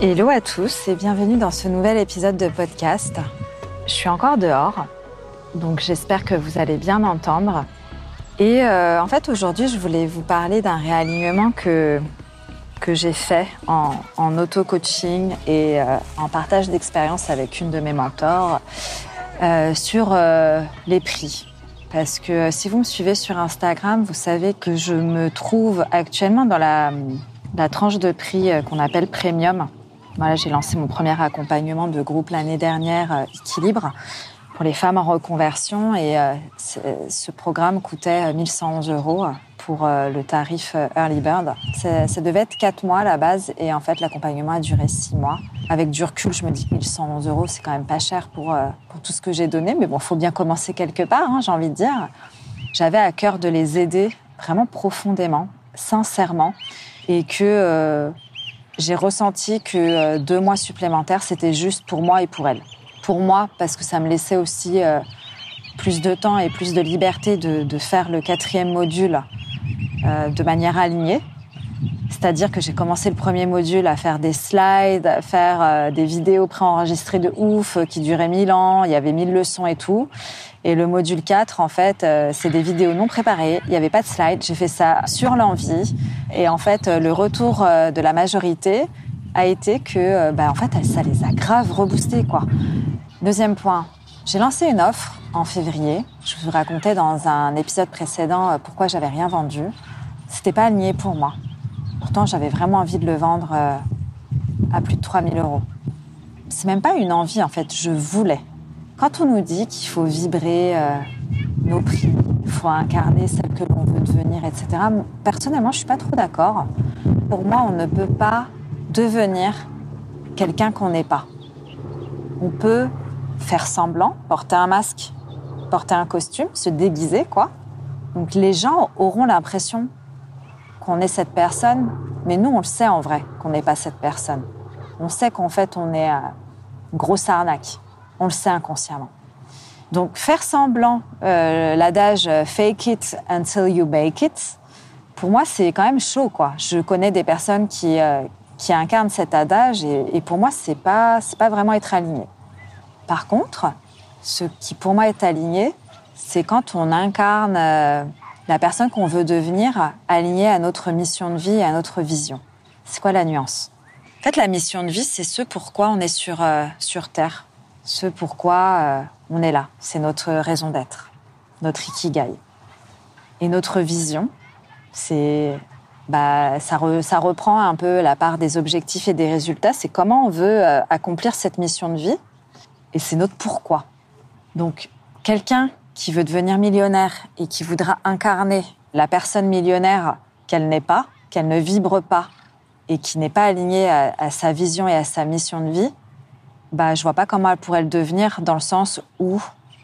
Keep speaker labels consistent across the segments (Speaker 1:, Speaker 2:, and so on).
Speaker 1: Hello à tous et bienvenue dans ce nouvel épisode de podcast. Je suis encore dehors, donc j'espère que vous allez bien entendre. Et euh, en fait, aujourd'hui, je voulais vous parler d'un réalignement que, que j'ai fait en, auto-coaching et euh, en partage d'expérience avec une de mes mentors euh, sur les prix. Parce que si vous me suivez sur Instagram, vous savez que je me trouve actuellement dans la, la tranche de prix qu'on appelle premium. Voilà, j'ai lancé mon premier accompagnement de groupe l'année dernière, euh, Équilibre, pour les femmes en reconversion. Et euh, ce programme coûtait 1111 euros pour euh, le tarif euh, Early Bird. Ça, devait être quatre mois à la base. Et en fait, l'accompagnement a duré six mois. Avec du recul, je me dis que 1111 euros, c'est quand même pas cher pour, euh, pour tout ce que j'ai donné. Mais bon, faut bien commencer quelque part, hein, j'ai envie de dire. J'avais à cœur de les aider vraiment profondément, sincèrement. Et que euh, j'ai ressenti que euh, deux mois supplémentaires, c'était juste pour moi et pour elle. Pour moi, parce que ça me laissait aussi euh, plus de temps et plus de liberté de, de faire le quatrième module euh, de manière alignée. C'est-à-dire que j'ai commencé le premier module à faire des slides, à faire des vidéos préenregistrées de ouf qui duraient mille ans, il y avait mille leçons et tout. Et le module 4, en fait, euh, c'est des vidéos non préparées, il n'y avait pas de slides, j'ai fait ça sur l'envie. Et en fait, euh, le retour euh, de la majorité a été que, bah, en fait, ça les a grave reboostés, quoi. Deuxième point, j'ai lancé une offre en février. Je vous racontais dans un épisode précédent pourquoi j'avais rien vendu. C'était pas aligné pour moi. Pourtant, j'avais vraiment envie de le vendre à plus de 3000 euros. C'est même pas une envie, en fait, je voulais. Quand on nous dit qu'il faut vibrer euh, nos prix, il faut incarner celle que l'on veut devenir, etc., personnellement, je suis pas trop d'accord. Pour moi, on ne peut pas devenir quelqu'un qu'on n'est pas. On peut faire semblant, porter un masque, porter un costume, se déguiser, quoi. Donc les gens auront l'impression qu'on est cette personne, mais nous, on le sait en vrai qu'on n'est pas cette personne. On sait qu'en fait, on est euh, grosse arnaque. On le sait inconsciemment. Donc faire semblant, euh, l'adage euh, fake it until you bake it, pour moi, c'est quand même chaud, quoi. Je connais des personnes qui, euh, qui incarnent cet adage et, pour moi, c'est pas, c'est pas vraiment être aligné. Par contre, ce qui pour moi est aligné, c'est quand on incarne la personne qu'on veut devenir alignée à notre mission de vie et à notre vision. C'est quoi la nuance? En fait, la mission de vie, c'est ce pourquoi on est sur, sur Terre, ce pourquoi euh, on est là. C'est notre raison d'être, notre ikigai. Et notre vision, c'est bah, ça, re- ça reprend un peu la part des objectifs et des résultats. C'est comment on veut euh, accomplir cette mission de vie. Et c'est notre pourquoi. Donc, quelqu'un qui veut devenir millionnaire et qui voudra incarner la personne millionnaire qu'elle n'est pas, qu'elle ne vibre pas et qui n'est pas alignée à, à sa vision et à sa mission de vie, bah, je vois pas comment elle pourrait le devenir dans le sens où,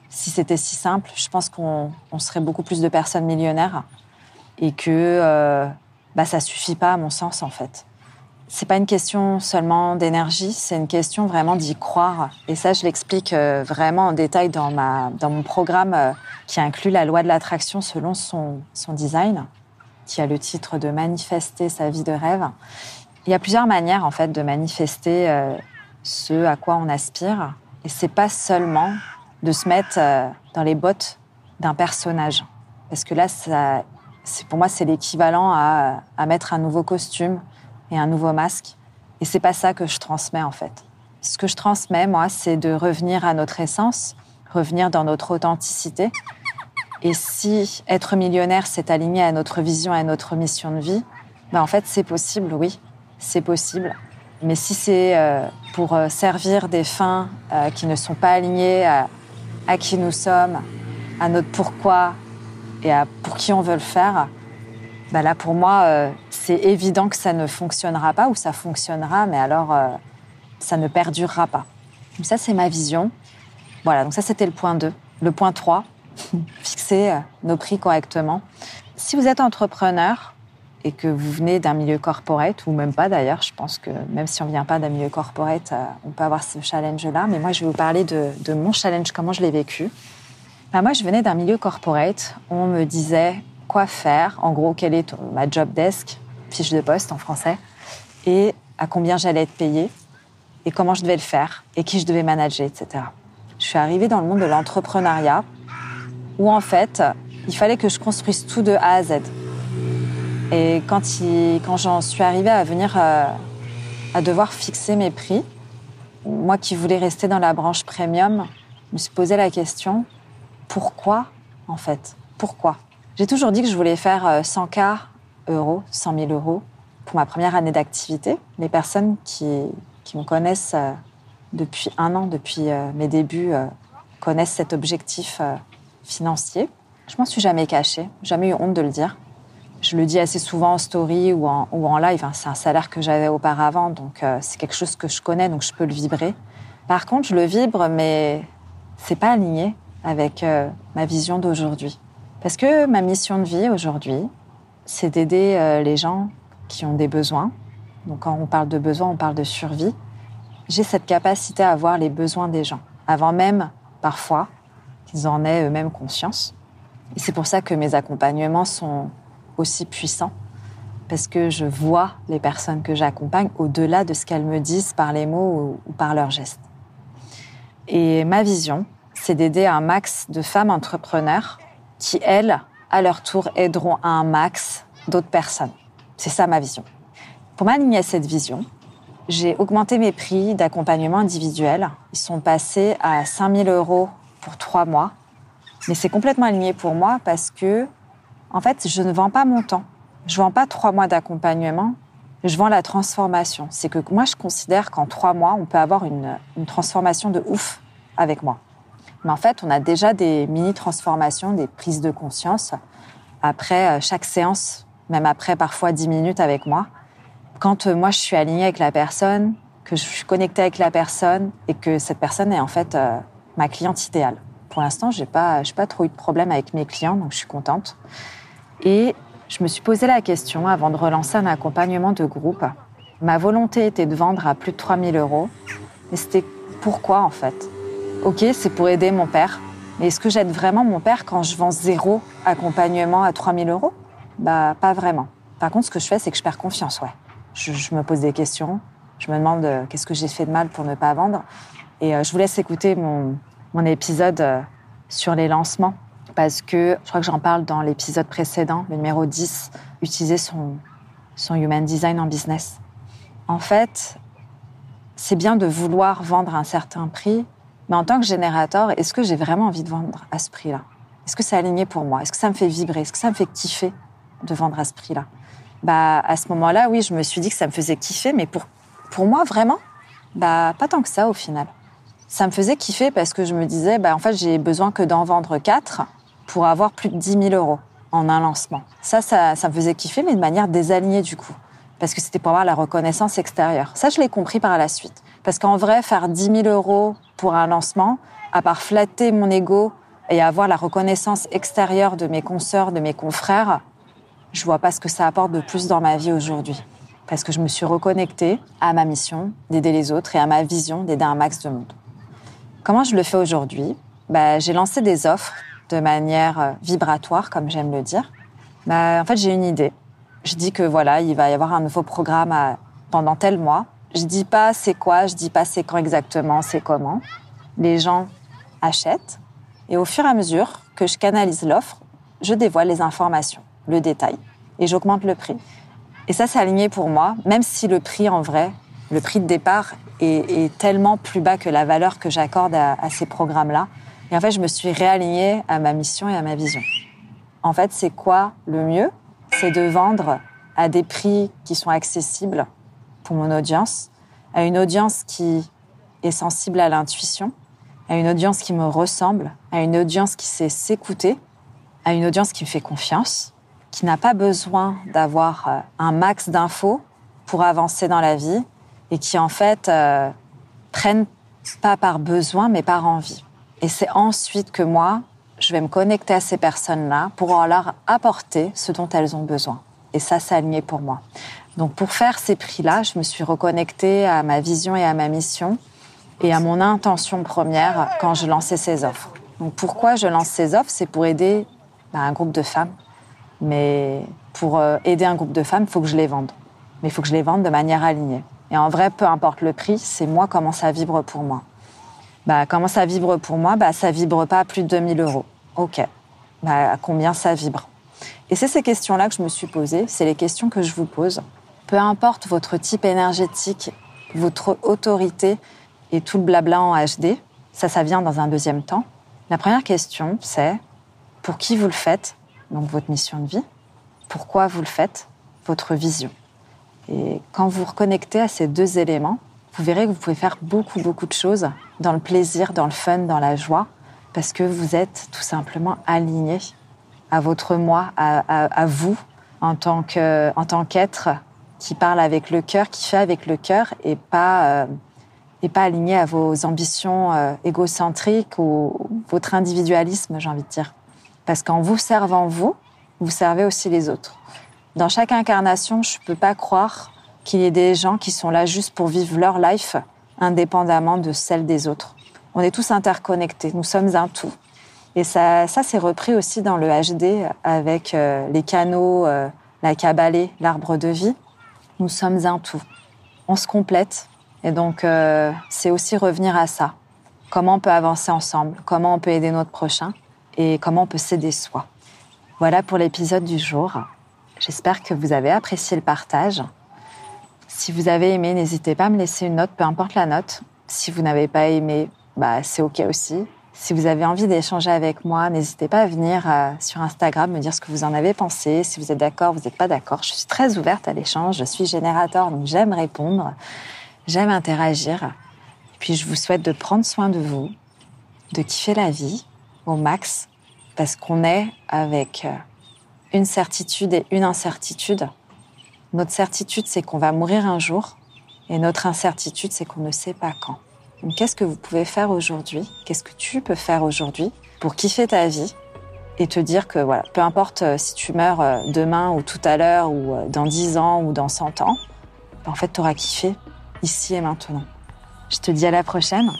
Speaker 1: si c'était si simple, je pense qu'on on serait beaucoup plus de personnes millionnaires et que euh, bah, ça suffit pas à mon sens en fait. C'est pas une question seulement d'énergie, c'est une question vraiment d'y croire. Et ça, je l'explique euh, vraiment en détail dans, ma, dans mon programme euh, qui inclut la loi de l'attraction selon son, son design, qui a le titre de Manifester sa vie de rêve. Il y a plusieurs manières en fait de manifester euh, ce à quoi on aspire. Et c'est pas seulement de se mettre euh, dans les bottes d'un personnage. Parce que là, ça, pour moi, c'est l'équivalent à, à mettre un nouveau costume et un nouveau masque. Et c'est pas ça que je transmets en fait. Ce que je transmets, moi, c'est de revenir à notre essence, revenir dans notre authenticité. Et si être millionnaire, c'est aligné à notre vision, à notre mission de vie, ben en fait, c'est possible, oui, c'est possible. Mais si c'est euh, pour euh, servir des fins euh, qui ne sont pas alignées à, à qui nous sommes, à notre pourquoi et à pour qui on veut le faire, ben là, pour moi, c'est évident que ça ne fonctionnera pas ou ça fonctionnera, mais alors ça ne perdurera pas. Donc ça, c'est ma vision. Voilà, donc ça, c'était le point 2. Le point 3, fixer nos prix correctement. Si vous êtes entrepreneur et que vous venez d'un milieu corporate, ou même pas d'ailleurs, je pense que même si on vient pas d'un milieu corporate, euh, on peut avoir ce challenge-là. Mais moi, je vais vous parler de, mon challenge, comment je l'ai vécu. Ben, moi, je venais d'un milieu corporate. On me disait quoi faire, en gros, quelle est ma job desk, fiche de poste en français, et à combien j'allais être payée. et comment je devais le faire et qui je devais manager, etc. Je suis arrivée dans le monde de l'entrepreneuriat où en fait, il fallait que je construise tout de A à Z. Et quand, quand j'en suis arrivée à venir euh, à devoir fixer mes prix, moi qui voulais rester dans la branche premium, je me suis posé la question pourquoi en fait? Pourquoi? J'ai toujours dit que je voulais faire 100K euros, 100 000 euros pour ma première année d'activité. Les personnes qui, qui me connaissent euh, depuis un an, depuis euh, mes débuts, connaissent cet objectif financier. Je m'en suis jamais cachée, jamais eu honte de le dire. Je le dis assez souvent en story ou en, live. Hein. C'est un salaire que j'avais auparavant, donc euh, c'est quelque chose que je connais, donc je peux le vibrer. Par contre, je le vibre, mais c'est pas aligné avec euh, ma vision d'aujourd'hui. Parce que ma mission de vie aujourd'hui, c'est d'aider euh, les gens qui ont des besoins. Donc quand on parle de besoins, on parle de survie. J'ai cette capacité à voir les besoins des gens, avant même, parfois, qu'ils en aient eux-mêmes conscience. Et c'est pour ça que mes accompagnements sont aussi puissant parce que je vois les personnes que j'accompagne au-delà de ce qu'elles me disent par les mots ou, par leurs gestes. Et ma vision, c'est d'aider un max de femmes entrepreneurs qui, elles, à leur tour, aideront un max d'autres personnes. C'est ça ma vision. Pour m'aligner à cette vision, j'ai augmenté mes prix d'accompagnement individuel. Ils sont passés à 5000 euros pour trois mois. Mais c'est complètement aligné pour moi parce que en fait, je ne vends pas mon temps. Je vends pas trois mois d'accompagnement. Je vends la transformation. C'est que moi, je considère qu'en trois mois, on peut avoir une, transformation de ouf avec moi. Mais en fait, on a déjà des mini-transformations, des prises de conscience après euh, chaque séance, même après parfois dix minutes avec moi. Quand euh, moi, je suis alignée avec la personne, que je suis connectée avec la personne et que cette personne est en fait euh, ma cliente idéale. Pour l'instant, j'ai pas, pas trop eu de problème avec mes clients, donc je suis contente. Et je me suis posé la question avant de relancer un accompagnement de groupe. Ma volonté était de vendre à plus de 3000 euros. Mais c'était pourquoi en fait? Ok, c'est pour aider mon père. Mais est-ce que j'aide vraiment mon père quand je vends zéro accompagnement à 3000 euros? Bah, pas vraiment. Par contre, ce que je fais, c'est que je perds confiance, ouais. Je, me pose des questions. Je me demande euh, qu'est-ce que j'ai fait de mal pour ne pas vendre? Et euh, je vous laisse écouter mon, épisode euh, sur les lancements parce que je crois que j'en parle dans l'épisode précédent, le numéro 10, utiliser son, son human design en business. En fait, c'est bien de vouloir vendre un certain prix, mais en tant que générateur, est-ce que j'ai vraiment envie de vendre à ce prix-là? Est-ce que c'est aligné pour moi? Est-ce que ça me fait vibrer? Est-ce que ça me fait kiffer de vendre à ce prix-là? Bah, à ce moment-là, oui, je me suis dit que ça me faisait kiffer, mais pour, pour moi, vraiment, bah, pas tant que ça au final. Ça me faisait kiffer parce que je me disais, bah, en fait, j'ai besoin que d'en vendre quatre pour avoir plus de 10 000 euros en un lancement. Ça, ça, me faisait kiffer, mais de manière désalignée du coup. Parce que c'était pour avoir la reconnaissance extérieure. Ça, je l'ai compris par la suite. Parce qu'en vrai, faire 10 000 euros pour un lancement, à part flatter mon ego et avoir la reconnaissance extérieure de mes consoeurs, de mes confrères, je vois pas ce que ça apporte de plus dans ma vie aujourd'hui. Parce que je me suis reconnectée à ma mission d'aider les autres et à ma vision d'aider un max de monde. Comment je le fais aujourd'hui? Bah, J'ai lancé des offres de manière euh, vibratoire, comme j'aime le dire, bah, en fait, j'ai une idée. Je dis que voilà, il va y avoir un nouveau programme pendant tel mois. Je dis pas c'est quoi, je dis pas c'est quand exactement, c'est comment. Les gens achètent et au fur et à mesure que je canalise l'offre, je dévoile les informations, le détail et j'augmente le prix. Et ça, c'est aligné pour moi, même si le prix en vrai, le prix de départ est, tellement plus bas que la valeur que j'accorde à ces programmes-là. Et en fait, je me suis réalignée à ma mission et à ma vision. En fait, c'est quoi le mieux? C'est de vendre à des prix qui sont accessibles pour mon audience, à une audience qui est sensible à l'intuition, à une audience qui me ressemble, à une audience qui sait s'écouter, à une audience qui me fait confiance, qui n'a pas besoin d'avoir euh, un max d'infos pour avancer dans la vie et qui en fait euh, prennent pas par besoin mais par envie. Et c'est ensuite que moi, je vais me connecter à ces personnes-là pour leur apporter ce dont elles ont besoin. Et ça, c'est aligné pour moi. Donc pour faire ces prix-là, je me suis reconnectée à ma vision et à ma mission et à mon intention première quand je lançais ces offres. Donc pourquoi je lance ces offres? C'est pour aider bah, un groupe de femmes. Mais pour euh, aider un groupe de femmes, il faut que je les vende. Mais il faut que je les vende de manière alignée. Et en vrai, peu importe le prix, c'est moi comment ça vibre pour moi. Bah, comment ça vibre pour moi? Bah, Ça vibre pas à plus de 2000 euros. Ok. Bah, à combien ça vibre? Et c'est ces questions-là que je me suis posées. C'est les questions que je vous pose. Peu importe votre type énergétique, votre autorité et tout le blabla en HD, ça, ça vient dans un deuxième temps. La première question, c'est pour qui vous le faites, donc votre mission de vie, pourquoi vous le faites, votre vision. Et quand vous reconnectez à ces deux éléments, vous verrez que vous pouvez faire beaucoup, beaucoup de choses dans le plaisir, dans le fun, dans la joie, parce que vous êtes tout simplement aligné à votre moi, à, vous, en tant qu'être qui parle avec le cœur, qui fait avec le cœur, et pas, euh, et pas aligné à vos ambitions euh, égocentriques ou votre individualisme, j'ai envie de dire. Parce qu'en vous servant vous, vous servez aussi les autres. Dans chaque incarnation, je ne peux pas croire qu'il y ait des gens qui sont là juste pour vivre leur life indépendamment de celle des autres. On est tous interconnectés, nous sommes un tout. Et ça, ça c'est repris aussi dans le HD avec euh, les canaux, euh, la cabalée, l'arbre de vie. Nous sommes un tout. On se complète. Et donc, euh, c'est aussi revenir à ça. Comment on peut avancer ensemble, comment on peut aider notre prochain? Et comment on peut s'aider soi? Voilà pour l'épisode du jour. J'espère que vous avez apprécié le partage. Si vous avez aimé, n'hésitez pas à me laisser une note, peu importe la note. Si vous n'avez pas aimé, bah, c'est OK aussi. Si vous avez envie d'échanger avec moi, n'hésitez pas à venir euh, sur Instagram me dire ce que vous en avez pensé. Si vous êtes d'accord, vous n'êtes pas d'accord. Je suis très ouverte à l'échange. Je suis générateur, donc j'aime répondre. J'aime interagir. Et puis, je vous souhaite de prendre soin de vous, de kiffer la vie au max, parce qu'on est avec euh, une certitude et une incertitude. Notre certitude, c'est qu'on va mourir un jour, et notre incertitude, c'est qu'on ne sait pas quand. Donc, qu'est-ce que vous pouvez faire aujourd'hui? Qu'est-ce que tu peux faire aujourd'hui pour kiffer ta vie et te dire que voilà, peu importe euh, si tu meurs euh, demain ou tout à l'heure ou dans 10 ans ou dans 100 ans, en fait, tu auras kiffé ici et maintenant. Je te dis à la prochaine.